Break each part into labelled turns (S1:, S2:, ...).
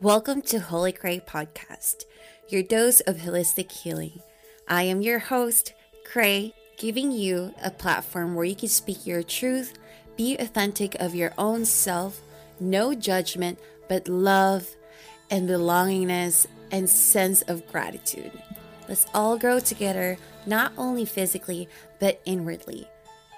S1: Welcome to Holi Khrey Podcast, your dose of holistic healing. I am your host, Khrey, giving you a platform where you can speak your truth, be authentic of your own self, no judgment, but love and belongingness and sense of gratitude. Let's all grow together, not only physically, but inwardly.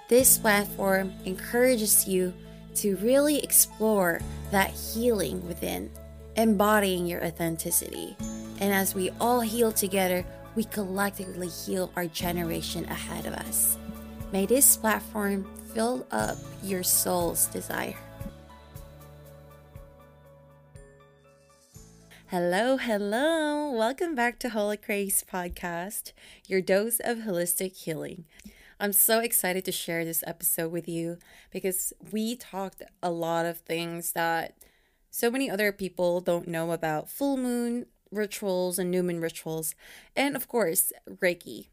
S1: This platform encourages you to really explore that healing within, embodying your authenticity. And as we all heal together, we collectively heal our generation ahead of us. May this platform fill up your soul's desire. Hello, hello. Welcome back to Holy Grace Podcast, your dose of holistic healing. I'm so excited to share this episode with you because we talked a lot of things that so many other people don't know about full moon rituals and new moon rituals, and of course, Reiki.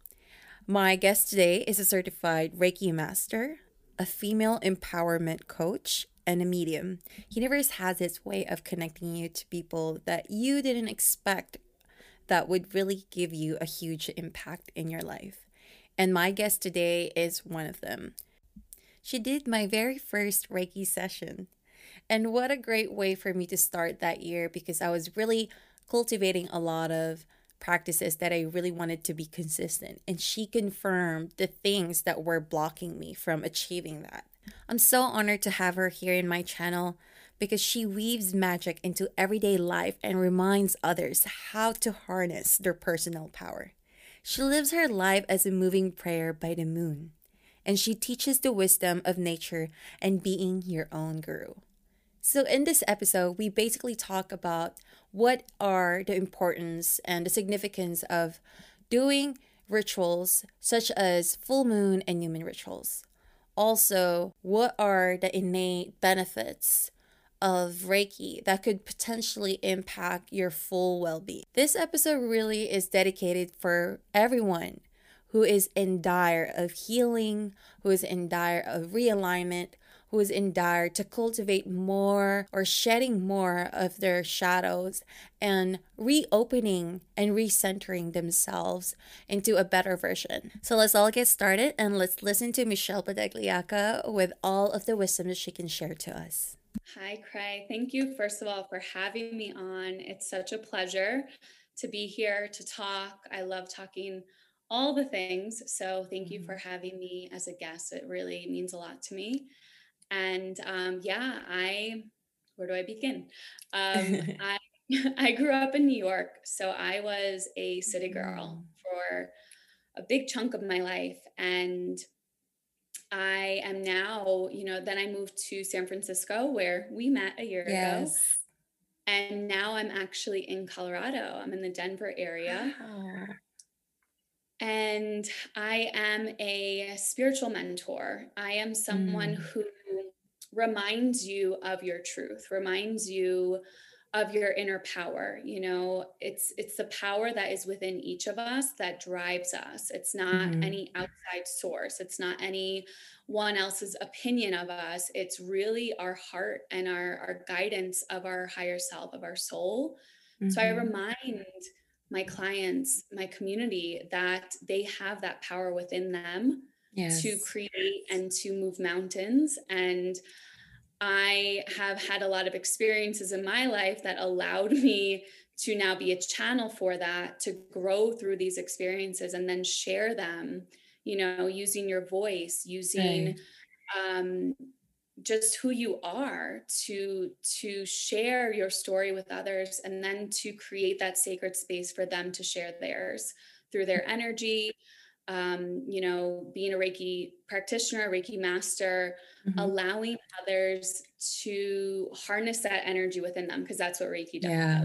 S1: My guest today is a certified Reiki master, a female empowerment coach, and a medium. Universe has its way of connecting you to people that you didn't expect that would really give you a huge impact in your life. And my guest today is one of them. She did my very first Reiki session. And what a great way for me to start that year because I was really cultivating a lot of practices that I really wanted to be consistent. And she confirmed the things that were blocking me from achieving that. I'm so honored to have her here in my channel because she weaves magic into everyday life and reminds others how to harness their personal power. She lives her life as a moving prayer by the moon, and she teaches the wisdom of nature and being your own guru. So, in this episode, we basically talk about what are the importance and the significance of doing rituals such as full moon and new moon rituals. Also, what are the innate benefits of Reiki that could potentially impact your full well being. This episode really is dedicated for everyone who is in dire of healing, who is in dire of realignment, who is in dire to cultivate more or shedding more of their shadows and reopening and recentering themselves into a better version. So let's all get started and let's listen to Michelle Badagliacca with all of the wisdom that she can share to us.
S2: Hi, Khrey. Thank you, first of all, for having me on. It's such a pleasure to be here to talk. I love talking all the things. So, thank you for mm-hmm. having me as a guest. It really means a lot to me. And um, yeah, I, where do I begin? Um, I, I grew up in New York. So, I was a city girl mm. for a big chunk of my life. And I am now, you know, then I moved to San Francisco where we met a year yes. ago. And now I'm actually in Colorado. I'm in the Denver area. And I am a spiritual mentor. I am someone mm. who reminds you of your truth, reminds you of your inner power you know it's it's the power that is within each of us that drives us it's not mm-hmm. any outside source it's not any one else's opinion of us it's really our heart and our our guidance of our higher self of our soul mm-hmm. so i mm-hmm. remind my clients my community that they have that power within them yes. to create and to move mountains and I have had a lot of experiences in my life that allowed me to now be a channel for that, to grow through these experiences and then share them, you know, using your voice, using right. um, just who you are to to share your story with others and then to create that sacred space for them to share theirs through their energy um, you know, being a Reiki practitioner, Reiki master, mm-hmm. allowing others to harness that energy within them, because that's what Reiki does. Yeah.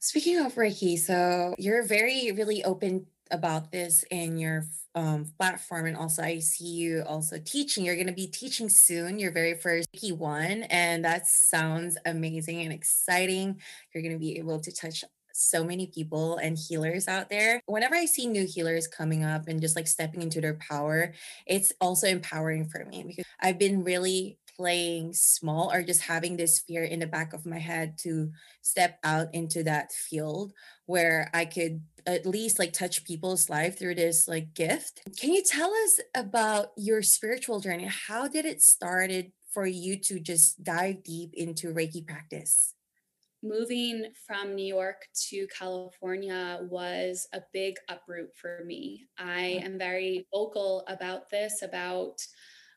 S1: Speaking of Reiki, so you're very, really open about this in your um, platform. And also, I see you also teaching. You're going to be teaching soon, your very first Reiki one. And that sounds amazing and exciting. You're going to be able to touch so many people and healers out there. Whenever I see new healers coming up and just like stepping into their power, it's also empowering for me because I've been really playing small or just having this fear in the back of my head to step out into that field where I could at least like touch people's life through this like gift. Can you tell us about your spiritual journey? How did it started for you to just dive deep into Reiki practice?
S2: Moving from New York to California was a big uproot for me. I am very vocal about this, about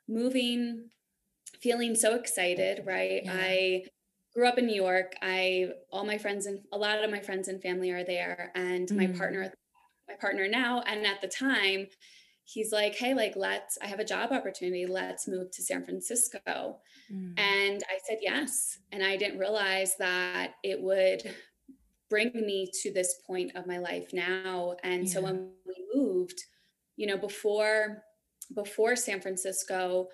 S2: moving, feeling so excited, right? Yeah. I grew up in New York. I all my friends and a lot of my friends and family are there and mm. my partner my partner now and at the time he's like, hey, like, let's, I have a job opportunity. Let's move to San Francisco. Mm. And I said yes. And I didn't realize that it would bring me to this point of my life now. And yeah. so when we moved, you know, before, before San Francisco,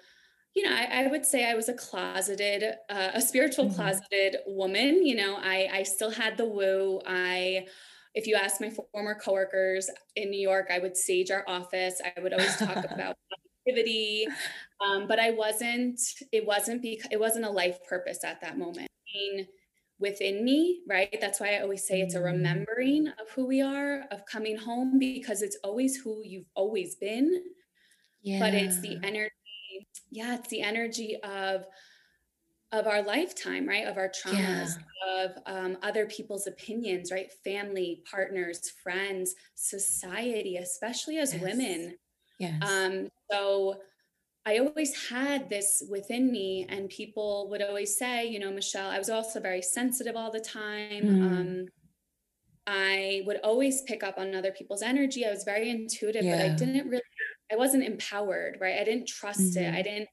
S2: you know, I, I, would say I was a closeted, uh, a spiritual mm-hmm. closeted woman. You know, I I still had the woo. I if you ask my former coworkers in New York, I would sage our office. I would always talk about positivity, um, but I wasn't. It wasn't because it wasn't a life purpose at that moment. within me, right? That's why I always say it's a mm. remembering of who we are, of coming home, because it's always who you've always been. Yeah. But it's the energy. Yeah, it's the energy of of our lifetime, right? Of our traumas, yeah. of um, other people's opinions, right? Family, partners, friends, society, especially as yes. women. Yes. Um, so I always had this within me, and people would always say, you know, Michelle, I was also very sensitive all the time. Mm. Um, I would always pick up on other people's energy. I was very intuitive, yeah. but I didn't really, I wasn't empowered, right? I didn't trust mm-hmm. it. I didn't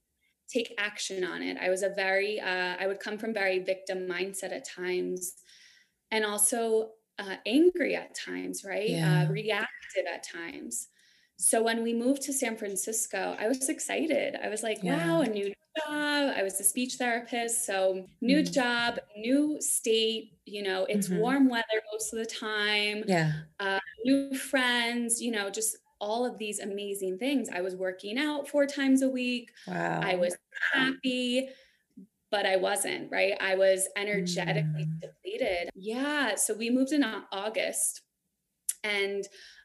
S2: take action on it. I was a very, uh, I would come from very victim mindset at times and also uh, angry at times, right? Uh, yeah. Uh, reactive at times. So when we moved to San Francisco, I was excited. I was like, yeah. wow, a new job. I was a speech therapist. So new mm-hmm. job, new state, you know, it's mm-hmm. warm weather most of the time.
S1: Yeah.
S2: Uh, new friends, you know, just all of these amazing things. I was working out four times a week. Wow. I was happy, but I wasn't, right? I was energetically mm. depleted. Yeah. So we moved in August. And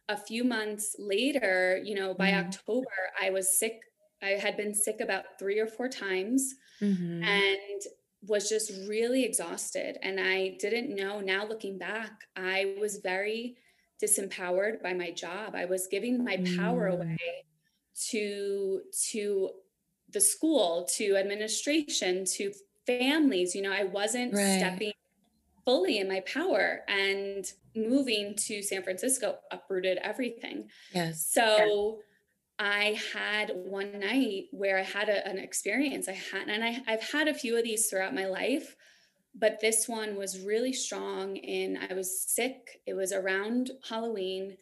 S2: a few months later, you know, by mm. October, I was sick. I had been sick about three or four times mm-hmm. and was just really exhausted. And I didn't know. Now looking back, I was very disempowered by my job. I was giving my power mm. away to to the school, to administration, to families. You know, I wasn't right. stepping fully in my power and moving to San Francisco uprooted everything.
S1: Yes.
S2: So I had one night where I had a, an experience. I had, and I, I've had a few of these throughout my life but this one was really strong and i was sick it was around halloween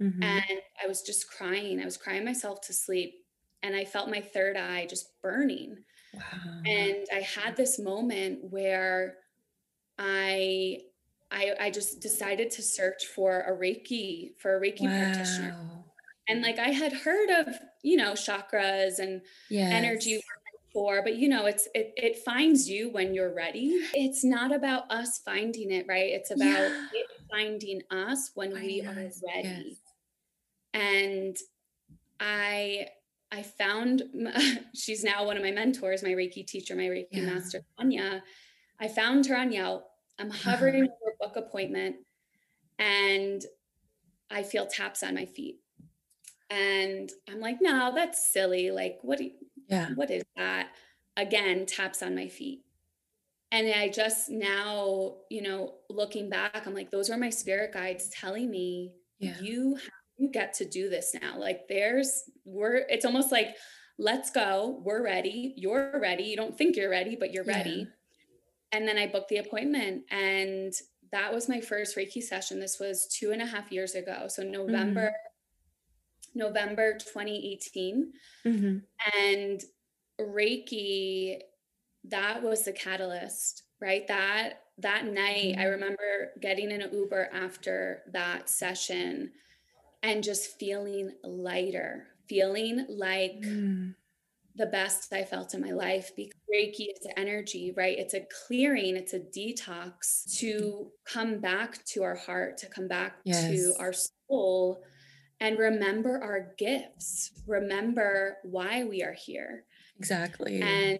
S2: mm-hmm. and i was just crying i was crying myself to sleep and i felt my third eye just burning wow. and i had this moment where i I, I just decided to search for a Reiki, for a Reiki wow. practitioner. And like I had heard of, you know, chakras and yes. energy for but you know it's it, it finds you when you're ready. It's not about us finding it right? It's about yeah. it finding us when we are ready. Yes. and i i found she's now one of my mentors my reiki teacher my reiki yeah. master anya. I found her on yelp i'm hovering over book appointment and i feel taps on my feet. And i'm like no that's silly. Like what do you
S1: yeah.
S2: What is that? Again, taps on my feet. And I just now, you know, looking back, I'm like, those are my spirit guides telling me yeah. you you get to do this now. Like there's we're it's almost like let's go. We're ready. You're ready. You don't think you're ready, but you're ready. Yeah. And then I booked the appointment and that was my first Reiki session. This was two and a half years ago. So November mm-hmm. November 2018. Mm-hmm. And Reiki, that was the catalyst, right? That that night, mm-hmm. I remember getting in an Uber after that session and just feeling lighter, feeling like mm. the best I felt in my life because Reiki is energy, right? It's a clearing, it's a detox to come back to our heart, to come back yes. to our soul and remember our gifts, remember why we are here.
S1: Exactly.
S2: And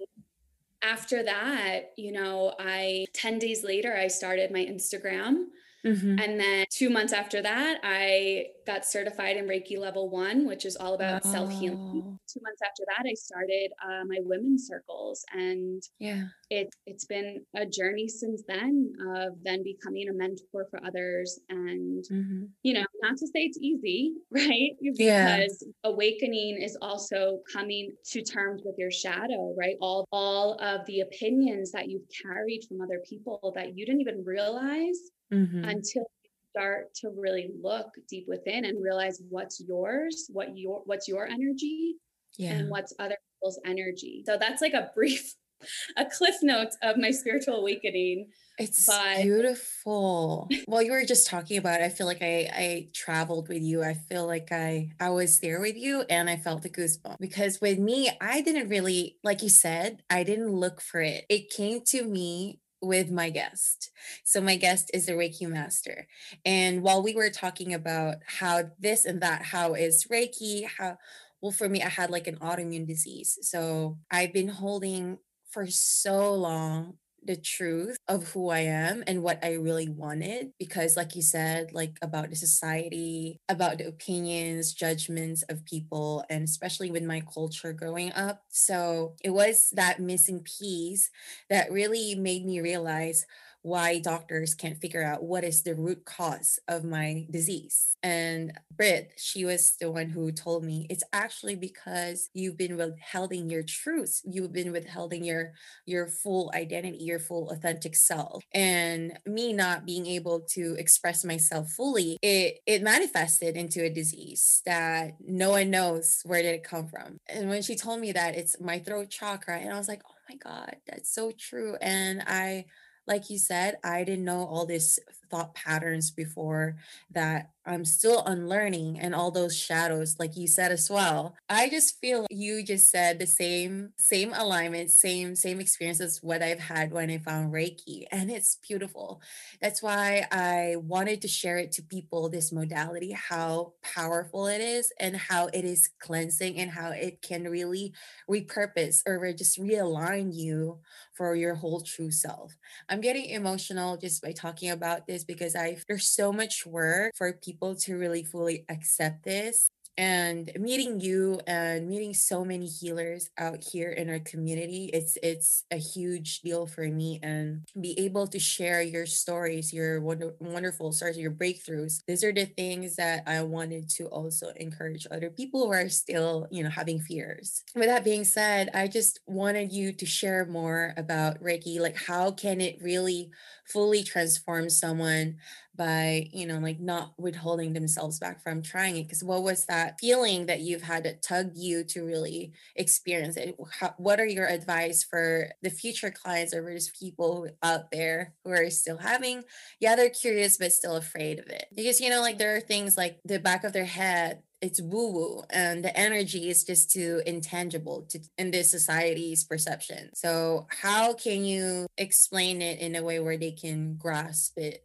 S2: after that, you know, I 10 days later, I started my Instagram. Mm-hmm. And then two months after that, I got certified in Reiki level one, which is all about oh. self healing. Two months after that, I started uh, my women's circles, and
S1: yeah,
S2: it it's been a journey since then of then becoming a mentor for others, and mm-hmm. you know, not to say it's easy, right?
S1: Yeah.
S2: Because awakening is also coming to terms with your shadow, right? All all of the opinions that you've carried from other people that you didn't even realize mm-hmm. until you start to really look deep within and realize what's yours, what your what's your energy yeah. and what's other people's energy. So that's like a brief a cliff notes of my spiritual awakening.
S1: It's but... beautiful. While you were just talking about it, I feel like I I traveled with you. I feel like I I was there with you and I felt the goosebump because with me, I didn't really like you said, I didn't look for it. It came to me with my guest. So, my guest is the Reiki master. And while we were talking about how this and that, how is Reiki, how, well, for me, I had like an autoimmune disease. So, I've been holding for so long the truth of who I am and what I really wanted. Because, like you said, like about the society, about the opinions, judgments of people, and especially with my culture growing up. So it was that missing piece that really made me realize why doctors can't figure out what is the root cause of my disease. And Britt, she was the one who told me it's actually because you've been withholding your truth. You've been withholding your your full identity, your full authentic self. And me not being able to express myself fully, it it manifested into a disease that no one knows where did it come from. And when she told me that it's my throat chakra, and I was like, oh my God, that's so true. And I like you said, I didn't know all these thought patterns before that I'm still unlearning and all those shadows, like you said as well. I just feel you just said the same, same alignment, same, same experience as what I've had when I found Reiki. And it's beautiful. That's why I wanted to share it to people, this modality, how powerful it is and how it is cleansing and how it can really repurpose or just realign you for your whole true self. I'm getting emotional just by talking about this because I there's so much work for people to really fully accept this and meeting you and meeting so many healers out here in our community it's it's a huge deal for me and be able to share your stories your wonder, wonderful stories your breakthroughs. These are the things that i wanted to also encourage other people who are still you know having fears. With that being said i just wanted you to share more about reiki like how can it really fully transform someone by you know like not withholding themselves back from trying it because what was that feeling that you've had that tug you to really experience it? How, what are your advice for the future clients or just people out there who are still having yeah they're curious but still afraid of it? Because you know like there are things like the back of their head it's woo woo and the energy is just too intangible to in this society's perception so how can you explain it in a way where they can grasp it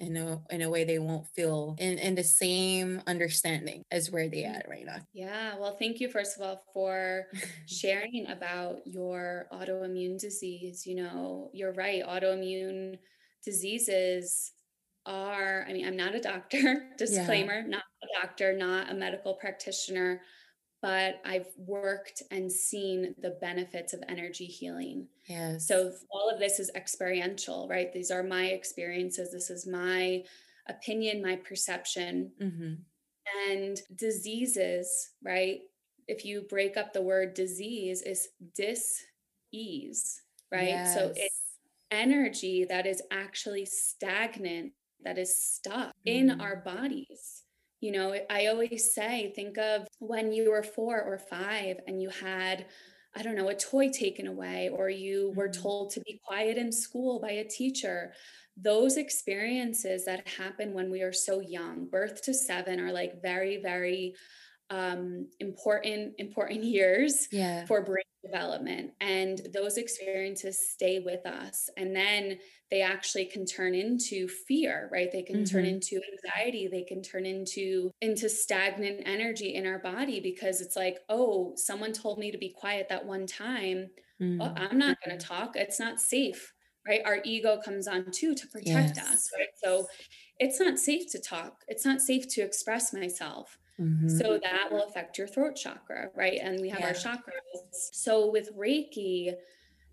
S1: in a in a way they won't feel in in the same understanding as where they mm. at right now.
S2: Yeah, well, thank you first of all for sharing about your autoimmune disease. You know, you're right. Autoimmune diseases are. I mean, I'm not a doctor. Disclaimer: yeah. not a doctor, not a medical practitioner but I've worked and seen the benefits of energy healing.
S1: Yes.
S2: So all of this is experiential, right? These are my experiences. This is my opinion, my perception. Mm-hmm. And diseases, right? If you break up the word disease, is dis-ease, right? Yes. So it's energy that is actually stagnant, that is stuck mm-hmm. in our bodies. You know, I always say, think of when you were four or five and you had, I don't know, a toy taken away, or you were mm-hmm. told to be quiet in school by a teacher. Those experiences that happen when we are so young, birth to seven, are like very, very um, important important years
S1: yeah.
S2: for brain development and those experiences stay with us and then they actually can turn into fear right they can mm-hmm. turn into anxiety they can turn into into stagnant energy in our body because it's like oh someone told me to be quiet that one time mm-hmm. well, i'm not going to talk it's not safe right our ego comes on too to protect yes. us right so it's not safe to talk it's not safe to express myself Mm-hmm. So that will affect your throat chakra, right? And we have yeah. our chakras. So with Reiki,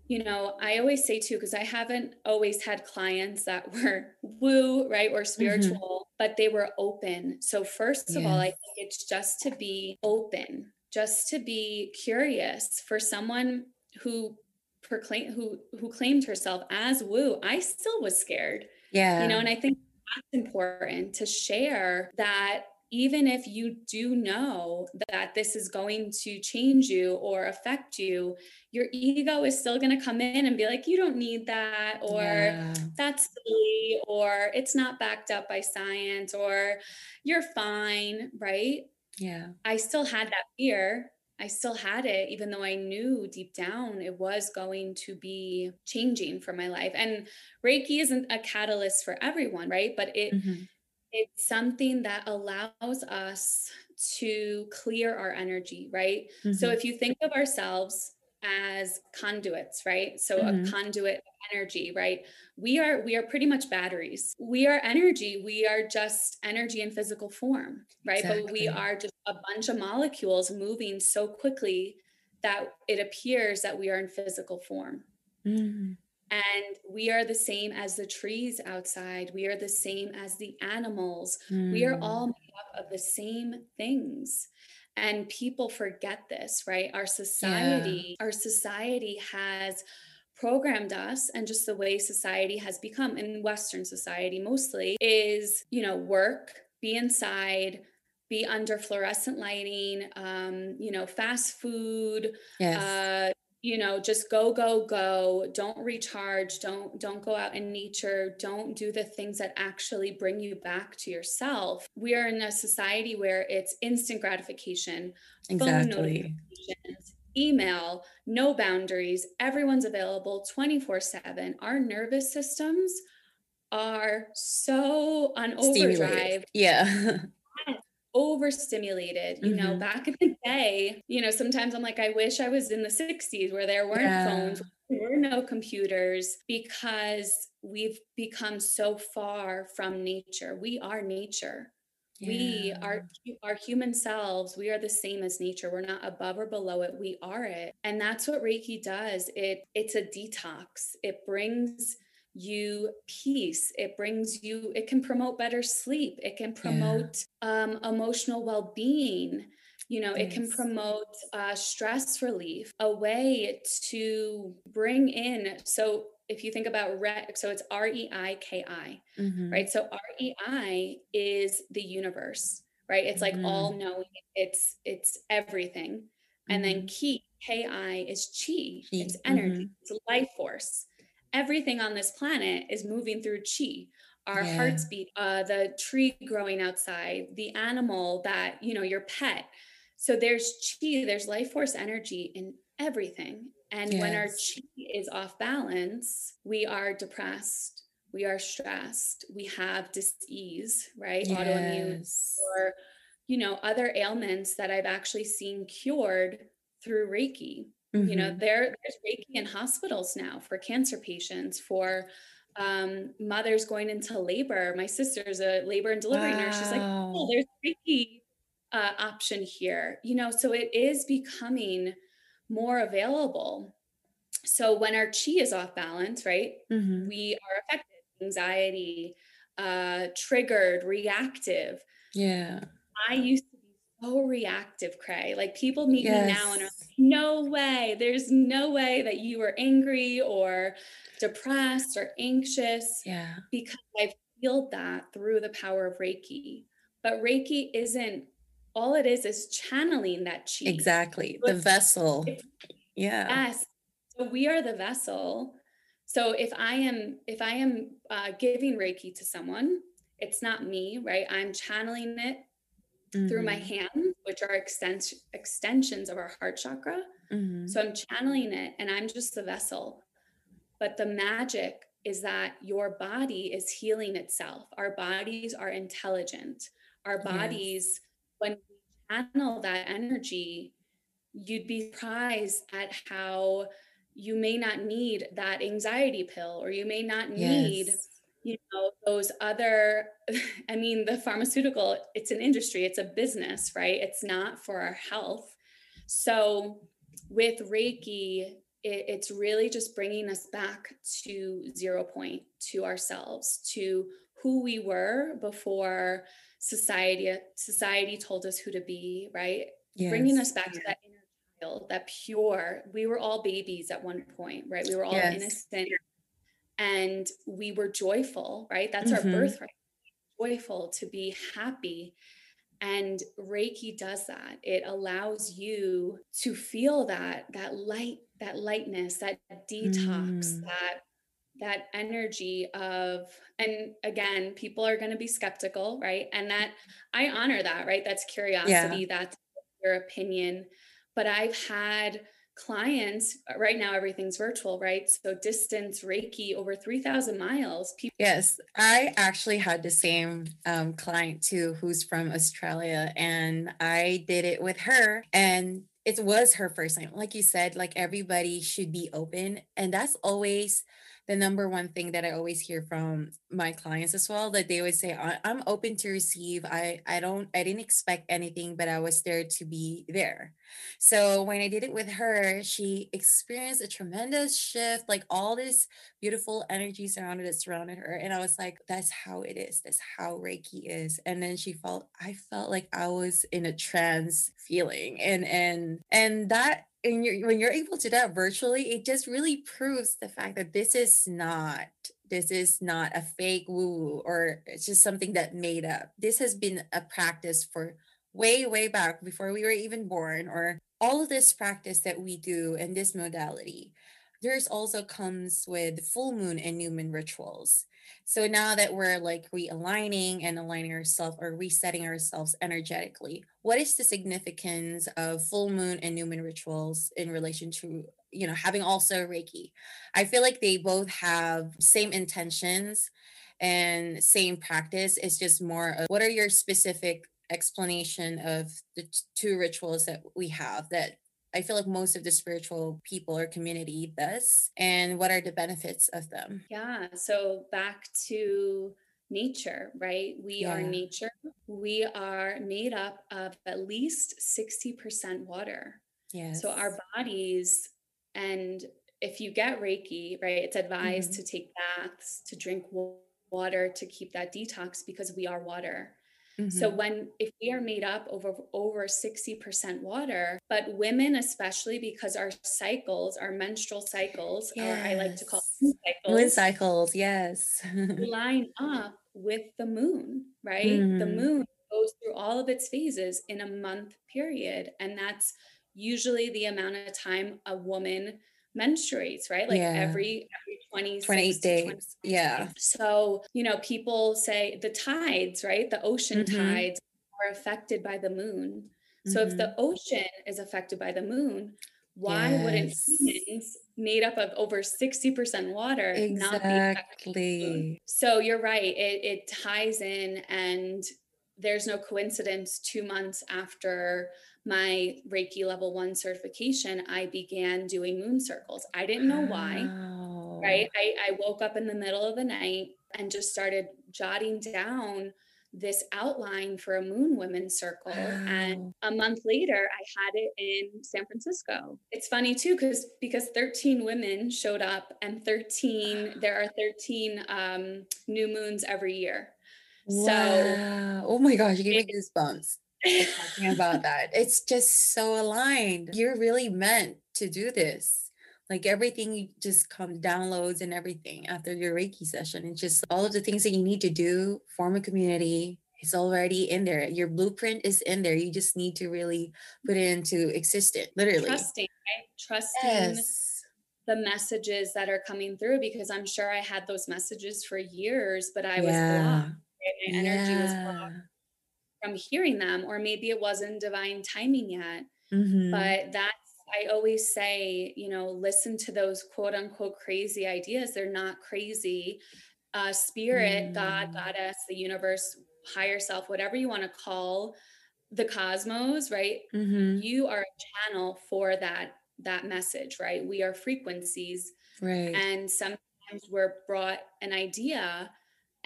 S2: you know, I always say too, because I haven't always had clients that were woo, right, or mm-hmm. spiritual, mm-hmm. but they were open. So, first of all, I think it's just to be open, just to be curious for someone who proclaim who who claimed herself as woo. I still was scared.
S1: Yeah.
S2: You know, and I think that's important to share that even if you do know that this is going to change you or affect you, your ego is still going to come in and be like, you don't need that, or yeah. that's silly, or it's not backed up by science, or you're fine, right?
S1: Yeah.
S2: I still had that fear. I still had it, even though I knew deep down it was going to be changing for my life. And Reiki isn't a catalyst for everyone, right? But it, mm-hmm it's something that allows us to clear our energy, right? Mm-hmm. So if you think of ourselves as conduits, right? So mm-hmm. a conduit of energy, right? We are we are pretty much batteries. We are energy. We are just energy in physical form, right? Exactly. But we are just a bunch of molecules moving so quickly that it appears that we are in physical form. Mm-hmm. And we are the same as the trees outside. We are the same as the animals. Mm. We are all hmm. made up of the same things. And people forget this, right? Our society, yeah. our society has programmed us and just the way society has become in western society mostly is you know work be inside be under fluorescent lighting um, you know fast food yes. uh, you know just go go go. Don't recharge. Don't don't go out in nature. Don't do the things that actually bring you back to yourself. We are in a society where it's instant gratification exactly. phone notifications email no boundaries. Everyone's available 24 7 our nervous systems are so on overdrive
S1: yeah
S2: overstimulated. You mm-hmm. know, back in the day, you know, sometimes I'm like, I wish I was in the 60s where there weren't yeah. phones, there were no computers, because we've become so far from nature. We are nature. Yeah. We are our human selves. We are the same as nature. We're not above or below it. We are it. And that's what Reiki does. It it's a detox. It brings you peace it brings you it can promote better sleep it can promote yeah. um, emotional well-being you know yes. it can promote uh, stress relief a way to bring in so if you think about re- so it's r-e-i-k-i mm-hmm. right so r-e-i is the universe right it's like mm-hmm. all knowing it's it's everything and mm-hmm. then ki ki is chi, chi. it's energy mm-hmm. it's life force everything on this planet is moving through chi our yeah. hearts beat uh, the tree growing outside the animal that you know your pet so there's chi there's life force energy in everything and yes. when our chi is off balance we are depressed we are stressed we have disease right yes. autoimmune or you know other ailments that i've actually seen cured through reiki Mm-hmm. You know, mm-hmm. there there's Reiki in hospitals now for cancer patients, for um, mothers going into labor. My sister's a labor and delivery wow. nurse. She's like, oh, there's Reiki uh, option here. You know, so it is becoming more available. So when our chi is off balance, right, mm-hmm. we are affected, anxiety, uh, triggered, reactive.
S1: Yeah.
S2: I used to so reactive, Khrey. Like people meet yes. me now and are like, no way, there's no way that you are angry or depressed or anxious.
S1: Yeah.
S2: Because I've feel that through the power of Reiki. But Reiki isn't all it is is channeling that chi.
S1: Exactly. So the vessel. Yeah.
S2: Yes. So we are the vessel. So if I am if I am uh, giving Reiki to someone, it's not me, right? I'm channeling it mm-hmm. through my hands, which are extens- extensions of our heart chakra. Mm-hmm. So I'm channeling it and I'm just the vessel. But the magic is that your body is healing itself. Our bodies are intelligent. Our bodies, yes. when we channel that energy, you'd be surprised at how you may not need that anxiety pill or you may not need yes. You know those other i mean the pharmaceutical it's an industry it's a business right? It's not for our health. So with reiki it, it's really just bringing us back to zero point to ourselves to who we were before society society told us who to be right? Yes. bringing us back to that inner child that pure we were all babies at one point right? We were all yes. innocent and we were joyful right? That's mm-hmm. our birthright. Joyful to be happy. And reiki does that. It allows you to feel that that light that lightness that detox mm. that that energy of and again people are going to be skeptical right? And that i honor that right? That's curiosity yeah. that's your opinion. But i've had clients uh, right now everything's virtual right? So distance reiki over 3000 miles
S1: people- yes i actually had the same um, client too who's from australia and i did it with her and it was her first time. Like you said like everybody should be open and that's always the number one thing that I always hear from my clients as well that they always say I'm open to receive. I I don't I didn't expect anything but I was there to be there. So when I did it with her she experienced a tremendous shift like all this beautiful energy surrounded it surrounded her and I was like that's how it is. That's how Reiki is. And then she felt I felt like I was in a trance feeling and and and that and you're, when you're able to do that virtually, it just really proves the fact that this is not this is not a fake woo woo or it's just something that made up. This has been a practice for way way back before we were even born or all of this practice that we do in this modality there's also comes with full moon and new moon rituals so now that we're like realigning and aligning ourselves or resetting ourselves energetically, what is the significance of full moon and new moon rituals in relation to, you know, having also Reiki? I feel like they both have same intentions and same practice. It's just more of what are your specific explanation of the two rituals that we have that I feel like most of the spiritual people or community does. And what are the benefits of them?
S2: Yeah. So back to nature, right? We yeah. are nature. We are made up of at least 60% water. Yes. So our bodies, and if you get Reiki, right, it's advised mm-hmm. to take baths, to drink water, to keep that detox because we are water. Mm-hmm. So when if we are made up over over 60% water, but women especially because our cycles, our menstrual cycles, yes. or I like to call
S1: moon cycles, moon cycles, yes,
S2: line up with the moon, right? Mm-hmm. The moon goes through all of its phases in a month period, and that's usually the amount of time a woman menstruates, right? Like yeah. every every 20
S1: 28 days. yeah.
S2: So, you know, people say the tides, right? The ocean mm-hmm. tides are affected by the moon. So mm-hmm. if the mm-hmm. ocean is affected by the moon, why yes. wouldn't humans made up of over 60% water exactly. not be affected So you're right. It, it ties in and there's no coincidence two months after my Reiki level one certification, I began doing moon circles. I didn't know why, right? I, I woke up in the middle of the night and just started jotting down this outline for a moon women circle and a month later i had it in san francisco it's funny too because because 13 women showed up and 13 there are 13 um, new moons every year
S1: wow. so oh my gosh you gave me goosebumps talking about that. It's just so aligned. You're really meant to do this. Like everything just comes downloads and everything after your Reiki session. It's just all of the things that you need to do, form a community. It's already in there. Your blueprint is in there. You just need to really put it into existence, literally.
S2: Trusting, right? Trusting yes. the messages that are coming through because I'm sure I had those messages for years, but I was yeah. blocked. My energy yeah. was blocked from hearing them or maybe it wasn't divine timing yet
S1: Mm-hmm.
S2: but that's i always say you know listen to those quote unquote crazy ideas they're not crazy uh spirit god
S1: Mm.
S2: goddess the universe higher self whatever you want to call the cosmos right
S1: Mm-hmm.
S2: you are a channel for that that message right we are frequencies
S1: Right.
S2: and sometimes we're brought an idea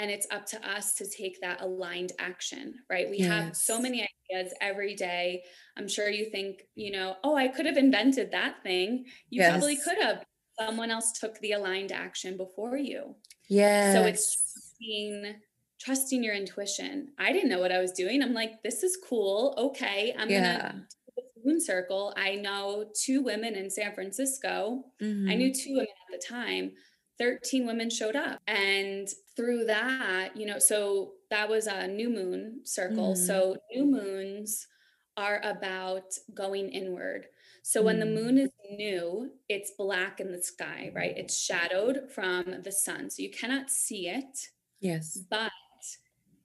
S2: and it's up to us to take that aligned action, right? We have so many ideas every day. I'm sure you think, you know, oh, I could have invented that thing. You probably could have. Someone else took the aligned action before you. Yeah.
S1: So
S2: it's trusting, trusting your intuition. I didn't know what I was doing. I'm like, this is cool. Okay, I'm
S1: Yeah.
S2: gonna moon circle. I know two women in San Francisco. I
S1: Mm-hmm.
S2: knew two women at the time. 13 women showed up. And through that, you know, so that was a new moon circle.
S1: Mm-hmm.
S2: So new moons are about going inward. So when the
S1: Mm.
S2: moon is new, it's black in the sky, right? It's shadowed from the sun. So you cannot see it,
S1: Yes.
S2: but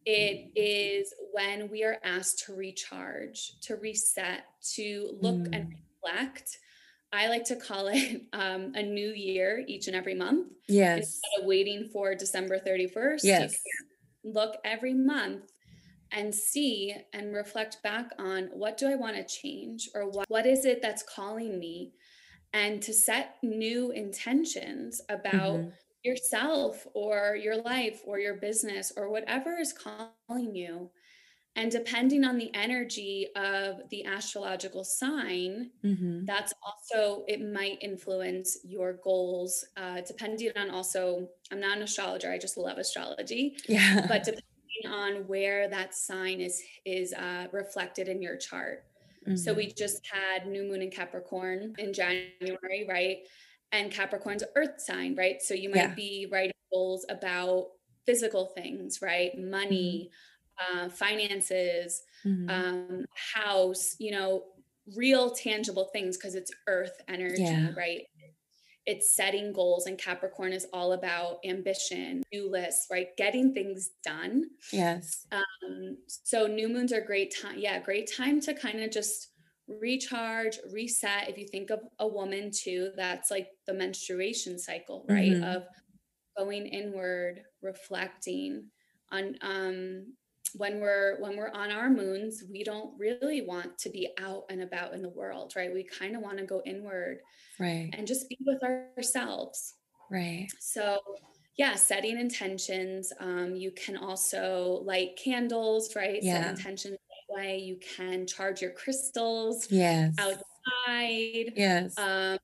S2: it is when we are asked to recharge, to reset, to look and
S1: Mm.
S2: reflect. I like to call it um, a new year each and every month
S1: Yes.
S2: instead of waiting for December 31st. you
S1: Yes.
S2: look every month and see and reflect back on what do I want to change or what, what is it that's calling me and to set new intentions about
S1: Mhm.
S2: yourself or your life or your business or whatever is calling you. And depending on the energy of the astrological sign,
S1: Mhm.
S2: that's also, it might influence your goals, uh, depending on also, I'm not an astrologer, I just love astrology,
S1: Yeah.
S2: but depending on where that sign is, is uh, reflected in your chart. So
S1: Mhm.
S2: we just had new moon in Capricorn in January, right? And Capricorn's earth sign, right? So you might
S1: Yeah.
S2: be writing goals about physical things, right? Money, uh, finances,
S1: Mhm.
S2: um, house, you know, real tangible things because it's earth energy,
S1: Yeah.
S2: right? It's setting goals, and Capricorn is all about ambition, new lists, right? Getting things done.
S1: Yes.
S2: Um, so new moons are great time. Yeah, great time to kind of just recharge, reset. If you think of a woman too, that's like the menstruation cycle, right?
S1: Mhm.
S2: Of going inward, reflecting on um when we're when we're on our moons, we don't really want to be out and about in the world, right? We kind of want to go inward
S1: Right.
S2: and just be with ourselves.
S1: Right.
S2: So, yeah, setting intentions. Um, you can also light candles, right? Set
S1: Yeah.
S2: intentions that way. You can charge your crystals
S1: Yes.
S2: outside.
S1: Yes.
S2: Um,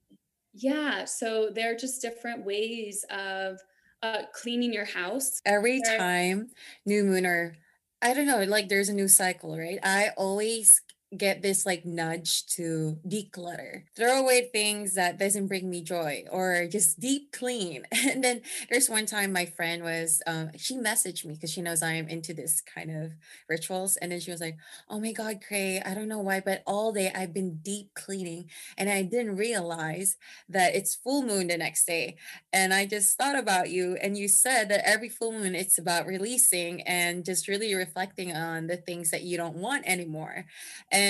S2: yeah, so there are just different ways of uh, cleaning your house.
S1: Every time new moon or I don't know, like there's a new cycle, right? I always get this like nudge to declutter, throw away things that doesn't bring me joy, or just deep clean. And then there's one time my friend was, um, she messaged me because she knows I am into this kind of rituals, and then she was like, "Oh my God, Khrey, I don't know why, but all day I've been deep cleaning, and I didn't realize that it's full moon the next day." And I just thought about you, and you said that every full moon it's about releasing and just really reflecting on the things that you don't want anymore. And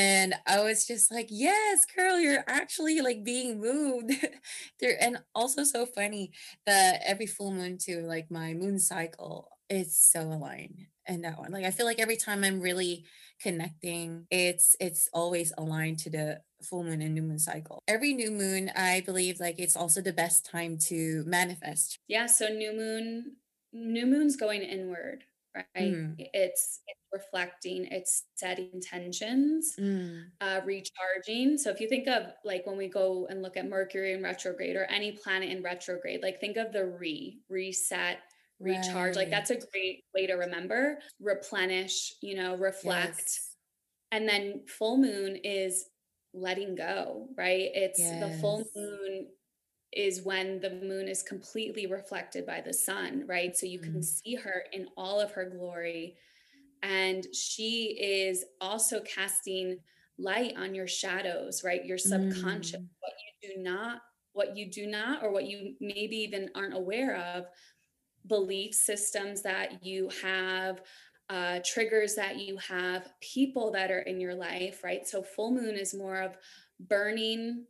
S1: I was just like, yes, girl, you're actually like being moved. there and also so funny that every full moon too, like my moon cycle, it's so aligned. And that one. Like I feel like every time I'm really connecting, it's it's always aligned to the full moon and new moon cycle. Every new moon, I believe like it's also the best time to manifest.
S2: Yeah, so new moon, new moon's going inward, right?
S1: Mm.
S2: It's it's reflecting, it's setting intentions.
S1: Mm.
S2: uh, recharging. So if you think of like when we go and look at Mercury in retrograde or any planet in retrograde, like think of the re, reset, recharge. Like that's a great way to remember, replenish, you know, reflect.
S1: Yes.
S2: And then full moon is letting go, right? It's the full moon is when the moon is completely reflected by the sun, right? So you can
S1: Mm.
S2: see her in all of her glory. And she is also casting light on your shadows, right? Your subconscious,
S1: Mm.
S2: what you do not, what you do not, or what you maybe even aren't aware of, belief systems that you have, uh, triggers that you have, people that are in your life, right? So, full moon is more of burning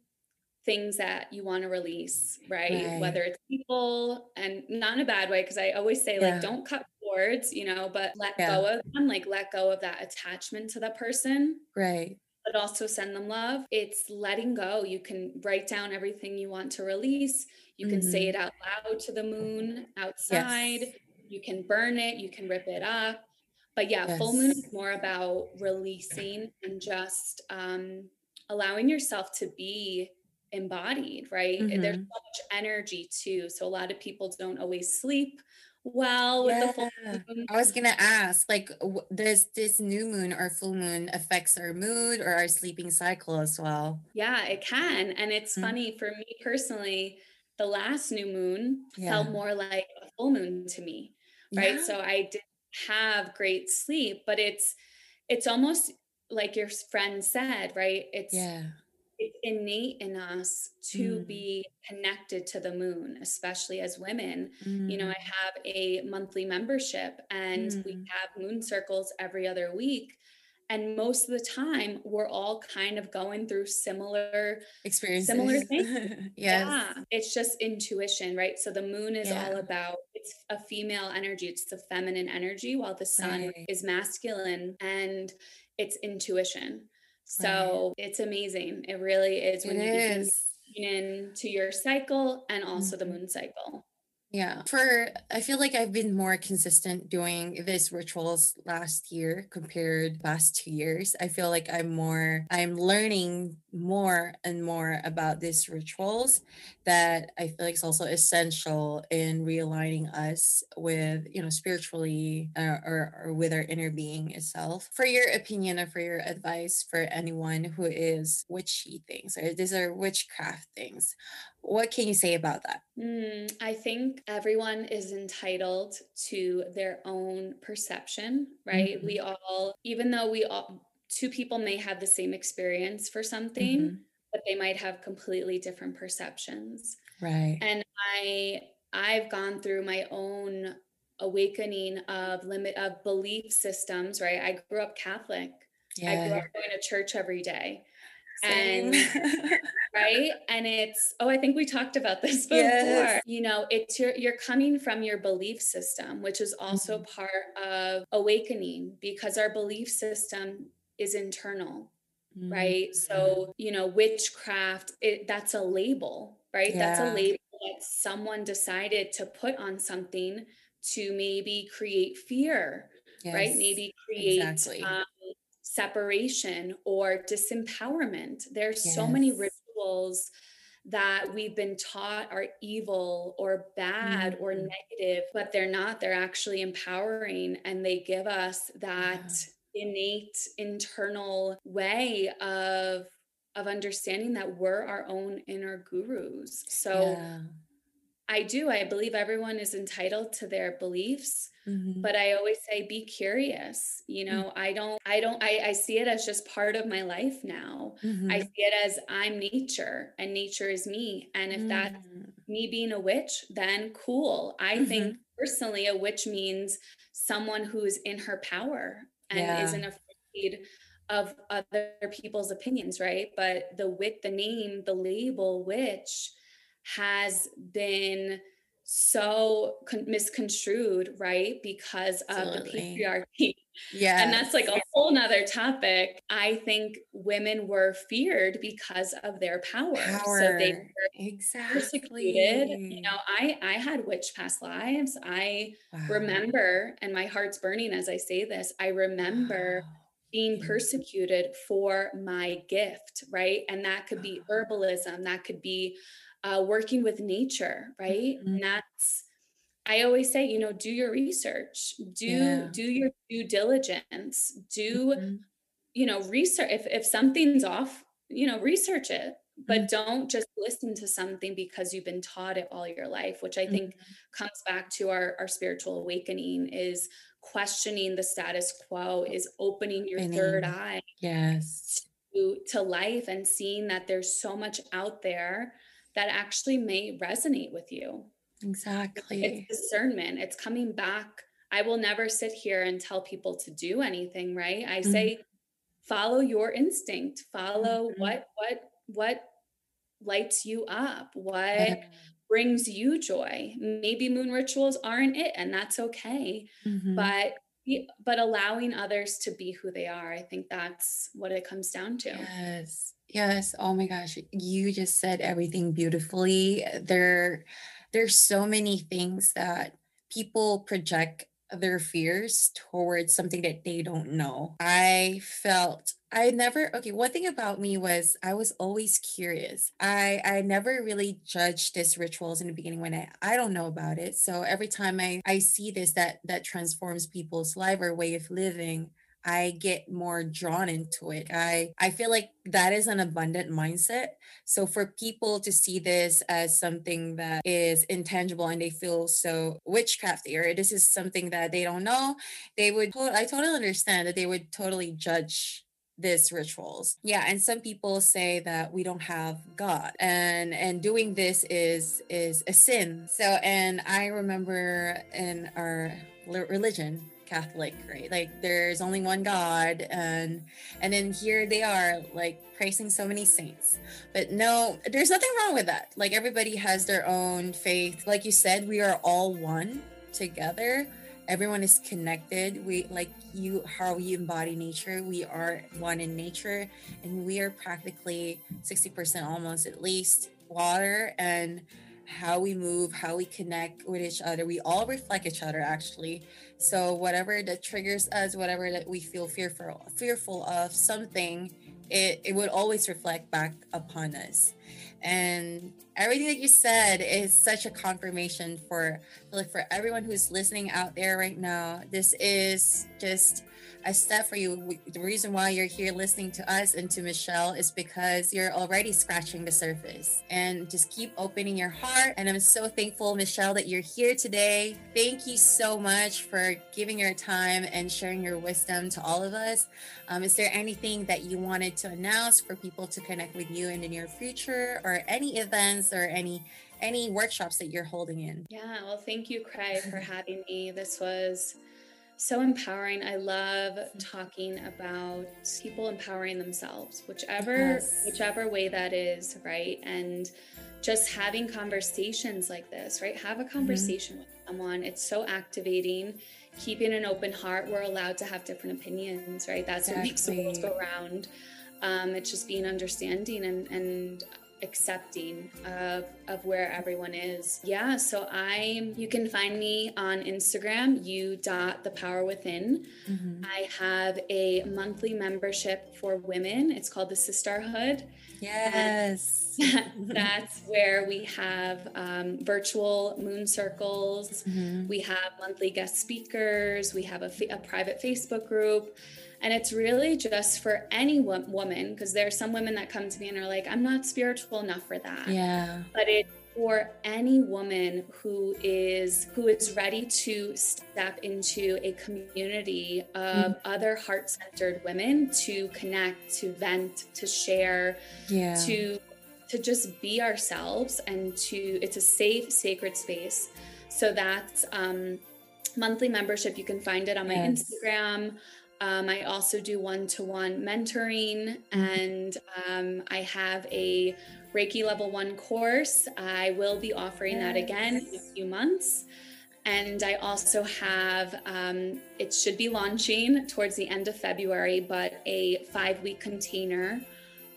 S2: things that you want to release, right? right? Whether it's people and not in a bad way, because I always say, yeah. like, don't cut cords, you know, but let yeah. go of them, like, let go of that attachment to the person.
S1: Right.
S2: But also send them love. It's letting go. You can write down everything you want to release. You can mm-hmm. say it out loud to the moon outside. Yes. You can burn it. You can rip it up. But yeah, yes. full moon is more about releasing and just um, allowing yourself to be embodied, right? Mm-hmm. There's so much energy too. So a lot of people don't always sleep well with yeah. the full
S1: moon. I was gonna ask, like, w- does this new moon or full moon affects our mood or our sleeping cycle as well?
S2: Yeah, it can. And it's mm-hmm. funny for me personally, the last new moon yeah. felt more like a full moon to me. Right. Yeah. So I didn't have great sleep, but it's it's almost like your friend said, right? It's yeah it's innate in us to mm. be connected to the moon, especially as women. Mm. You know, I mm. have a monthly membership and mm. we have moon circles every other week. And most of the time, we're all kind of going through similar
S1: experiences,
S2: similar things. yes. Yeah, it's just intuition, right? So the moon is yeah. all about it's a female energy, it's the feminine energy, while the sun right. is masculine, and it's intuition. So right. it's amazing. It really is when it you is. in to your cycle and also mm-hmm. the moon cycle.
S1: Yeah. For I feel like I've been more consistent doing these rituals last year compared past 2 years. I feel like I'm more I'm learning more and more about these rituals that I feel like is also essential in realigning us with, you know, spiritually uh, or, or with our inner being itself. For your opinion or for your advice for anyone who is witchy things or these are witchcraft things, what can you say about that?
S2: Mm, I think everyone is entitled to their own perception, right? Mm-hmm. We all, even though we all, two people may have the same experience for something, mm-hmm. but they might have completely different perceptions.
S1: Right.
S2: And I, I've gone through my own awakening of limit of belief systems, right? I grew up Catholic. Yeah. I grew up going to church every day. Same. And right and it's oh i think we talked about this before yes. you know it's your you're coming from your belief system which is also mm-hmm. part of awakening because our belief system is internal mm-hmm. right so you know witchcraft it, that's a label right yeah. that's a label that someone decided to put on something to maybe create fear yes. right maybe create exactly. um, separation or disempowerment. There's yes. so many rituals that we've been taught are evil or bad mm-hmm. or negative, but they're not. They're actually empowering and they give us that yeah. innate internal way of of understanding that we're our own inner gurus. So yeah. I do. I believe everyone is entitled to their beliefs. Mm-hmm. But I always say be curious. You know, mm-hmm. I don't I don't I, I see it as just part of my life now. Mm-hmm. I see it as I'm nature and nature is me. And if that's mm. me being a witch, then cool. I think mm-hmm. personally a witch means someone who's in her power and yeah. isn't afraid of other people's opinions, right? But the wit, the name, the label witch has been so con- misconstrued, right? Because of Absolutely. the patriarchy. Yeah. And that's like a whole nother topic. I think women were feared because of their power. power. So they were exactly. persecuted. You know, I I had witch past lives. I wow. remember, and my heart's burning as I say this, I remember wow. being persecuted for my gift, right? And that could be herbalism, that could be uh, working with nature, right? Mm-hmm. And that's I always say, you know, do your research, do yeah. do your due diligence, do mm-hmm. you know research. If if something's off, you know, research it, but mm-hmm. don't just listen to something because you've been taught it all your life. Which I think mm-hmm. comes back to our our spiritual awakening is questioning the status quo, is opening your third eye,
S1: yes,
S2: to, to life and seeing that there's so much out there that actually may resonate with you.
S1: Exactly.
S2: It's discernment. It's coming back I will never sit here and tell people to do anything, right? I mm-hmm. say follow your instinct, follow mm-hmm. what what what lights you up, what brings you joy. Maybe moon rituals aren't it and that's okay. Mm-hmm. But but allowing others to be who they are, I think that's what it comes down to.
S1: Yes. Yes. Oh my gosh, you just said everything beautifully. Eh, there there's so many things that people project their fears towards something that they don't know. I felt I never okay, one thing about me was I was always curious. I I never really judged this rituals in the beginning when I I don't know about it. So every time I I see this that that transforms people's life or way of living, I get more drawn into it. I I feel like that is an abundant mindset. So for people to see this as something that is intangible and they feel so witchcrafty or this is something that they don't know, they would I totally understand that they would totally judge this rituals yeah and some people say that we don't have god and and doing this is is a sin so and i remember in our religion Catholic, right? Like there's only one God and and then here they are like praising so many saints. But no, there's nothing wrong with that. Like everybody has their own faith. Like you said, we are all one together. Everyone is connected. We like you how you embody nature. We are one in nature and we are practically 60% almost at least water and how we move, how we connect with each other. We all reflect each other actually. So whatever that triggers us, whatever that we feel fearful fearful of something, it, it would always reflect back upon us. And everything that you said is such a confirmation for like for everyone who's listening out there right now. This is just a step for you. The reason why you're here listening to us and to Michelle is because you're already scratching the surface and just keep opening your heart. And I'm so thankful, Michelle, that you're here today. Thank you so much for giving your time and sharing your wisdom to all of us. Um, is there anything that you wanted to announce for people to connect with you in the near future or any events or any any workshops that you're holding in?
S2: Yeah, well, thank you, Khrey, for having me. This was so empowering. I love talking about people empowering themselves, whichever yes. whichever way that is, right? And just having conversations like this, right? Have a mm-hmm. conversation mm-hmm. with someone. It's so activating. Keeping an open heart. We're allowed to have different opinions, right? That's exactly. what makes the world go round. Um, it's just being understanding and and accepting of of where everyone is. Yeah, so I'm you can find me on Instagram, you dot the power within. Mm-hmm. I have a monthly membership for women. It's called the Sisterhood.
S1: Yes.
S2: that's where we have um, virtual moon circles. Mm-hmm. We have monthly guest speakers. We have a, a private Facebook group. And it's really just for any woman, because there are some women that come to me and are like, I'm not spiritual enough for that.
S1: Yeah.
S2: But it for any woman who is who is ready to step into a community of mm. other heart-centered women to connect to vent to share
S1: yeah.
S2: to to just be ourselves and to it's a safe sacred space so that's um monthly membership you can find it on my yes. instagram um, I also do one to one mentoring, mm-hmm. and um, I have a Reiki level one course. I will be offering yes. that again in a few months. And I also have, um, it should be launching towards the end of February, but a five week container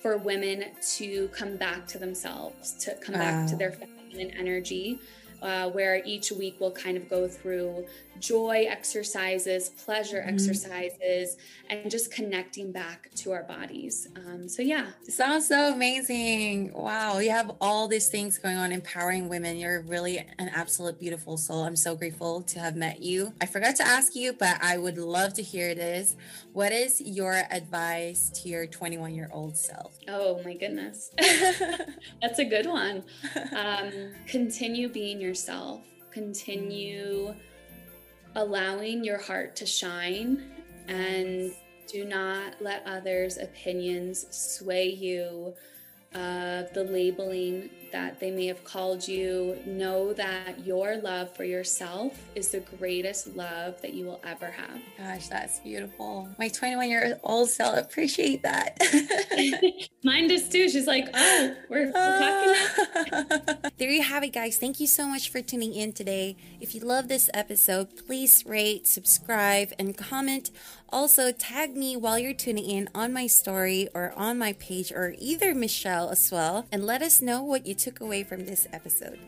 S2: for women to come back to themselves, to come wow. back to their feminine energy uh, where each week we'll kind of go through joy exercises, pleasure mm-hmm. exercises, and just connecting back to our bodies. Um, so, yeah.
S1: Sounds so amazing. Wow. You have all these things going on, empowering women. You're really an absolute beautiful soul. I'm so grateful to have met you. I forgot to ask you, but I would love to hear this. What is your advice to your 21 year old self?
S2: Oh, my goodness. That's a good one. Um, continue being yourself, continue allowing your heart to shine and do not let others' opinions sway you of the labeling that they may have called you. Know that your love for yourself is the greatest love that you will ever have.
S1: Gosh, that's beautiful. My 21 year old self appreciate that.
S2: Mine does too. She's like, oh, we're, we're oh. talking now.
S1: there you have it, guys. Thank you so much for tuning in today. If you love this episode, please rate, subscribe, and comment. Also, tag me while you're tuning in on my story or on my page or either Michelle as well, and let us know what you took away from this episode.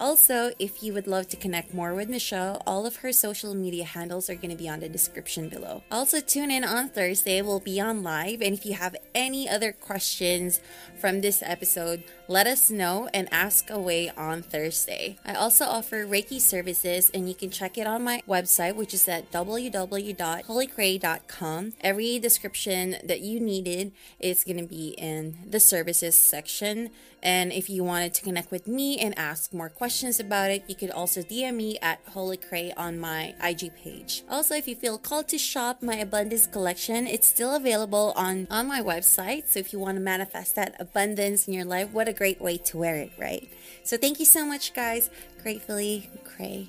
S1: Also, if you would love to connect more with Michelle, all of her social media handles are going to be on the description below. Also, tune in on Thursday, we'll be on live. And if you have any other questions from this episode, let us know and ask away on Thursday. I also offer Reiki services, and you can check it on my website, which is at www.holikhrey.com. Every description that you needed is going to be in the services section. And if you wanted to connect with me and ask more questions about it, you could also DM me at Holi Khrey on my IG page. Also, if you feel called to shop my abundance collection, it's still available on, on my website. So if you want to manifest that abundance in your life, what a great way to wear it, right? So thank you so much, guys. Gratefully, Khrey.